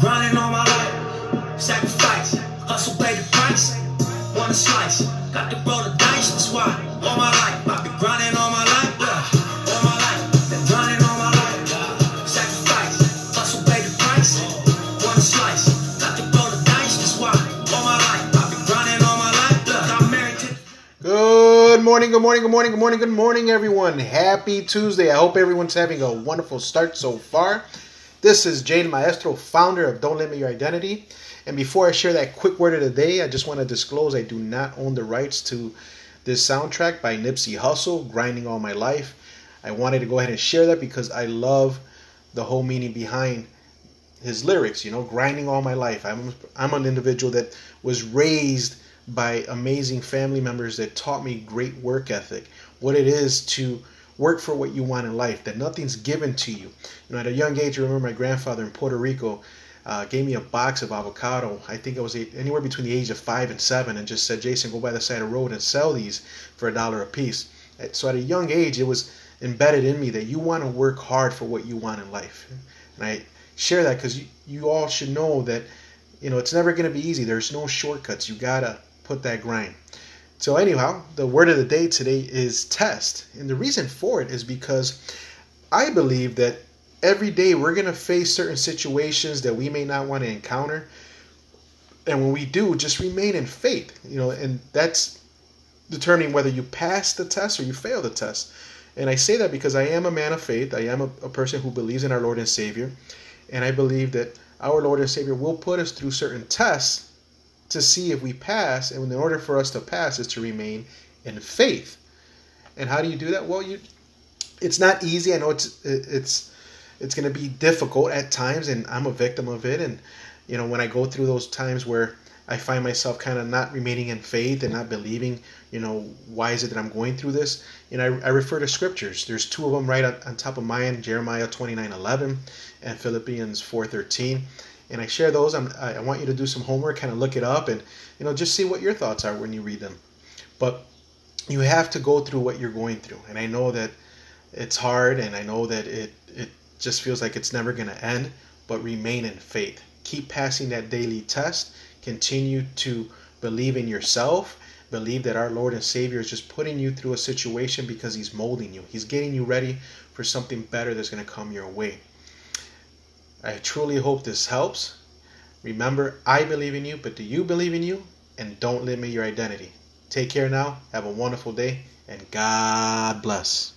grinding all my life. Sacrifice, hustle, pay the price. Wanna slice, got to roll the dice, that's why. All my life, I've been grinding all my life. Good morning, good morning, good morning, good morning, good morning, everyone. Happy Tuesday. I hope everyone's having a wonderful start so far. This is Jane Maestro, founder of Don't Limit Your Identity. And before I share that quick word of the day, I just want to disclose I do not own the rights to this soundtrack by Nipsey Hussle, Grinding All My Life. I wanted to go ahead and share that because I love the whole meaning behind his lyrics, you know, grinding all my life. I'm, I'm an individual that was raised by amazing family members that taught me great work ethic, what it is to work for what you want in life, that nothing's given to you. You know, at a young age, I remember my grandfather in Puerto Rico uh, gave me a box of avocado. I think I was anywhere between the age of five and seven, and just said, Jason, go by the side of the road and sell these for a dollar a piece. So at a young age, it was embedded in me that you want to work hard for what you want in life. And I share that because you, you all should know that, you know, it's never going to be easy. There's no shortcuts. You got to put that grind. So anyhow, the word of the day today is test. And the reason for it is because I believe that every day we're going to face certain situations that we may not want to encounter. And when we do just remain in faith you know and that's determining whether you pass the test or you fail the test. And i say that because i am a man of faith. I am a, a person who believes in our lord and savior. And i believe that our lord and savior will put us through certain tests to see if we pass and in order for us to pass is to remain in faith. And how do you do that? Well you it's not easy. I know it's it's it's going to be difficult at times and i'm a victim of it. And you know when i go through those times where i find myself kind of not remaining in faith and not believing you know why is it that i'm going through this? You know i, I refer to scriptures. There's two of them right on, on top of mine jeremiah 29 11 and philippians 4 13 and i share those I'm, i want you to do some homework kind of look it up and you know just see what your thoughts are when you read them but you have to go through what you're going through and i know that it's hard and i know that it it just feels like it's never going to end, but remain in faith. Keep passing that daily test. Continue to believe in yourself. Believe that our Lord and Savior is just putting you through a situation because He's molding you. He's getting you ready for something better that's going to come your way. I truly hope this helps. Remember, I believe in you, but do you believe in you? And don't limit your identity. Take care now. Have a wonderful day, and God bless.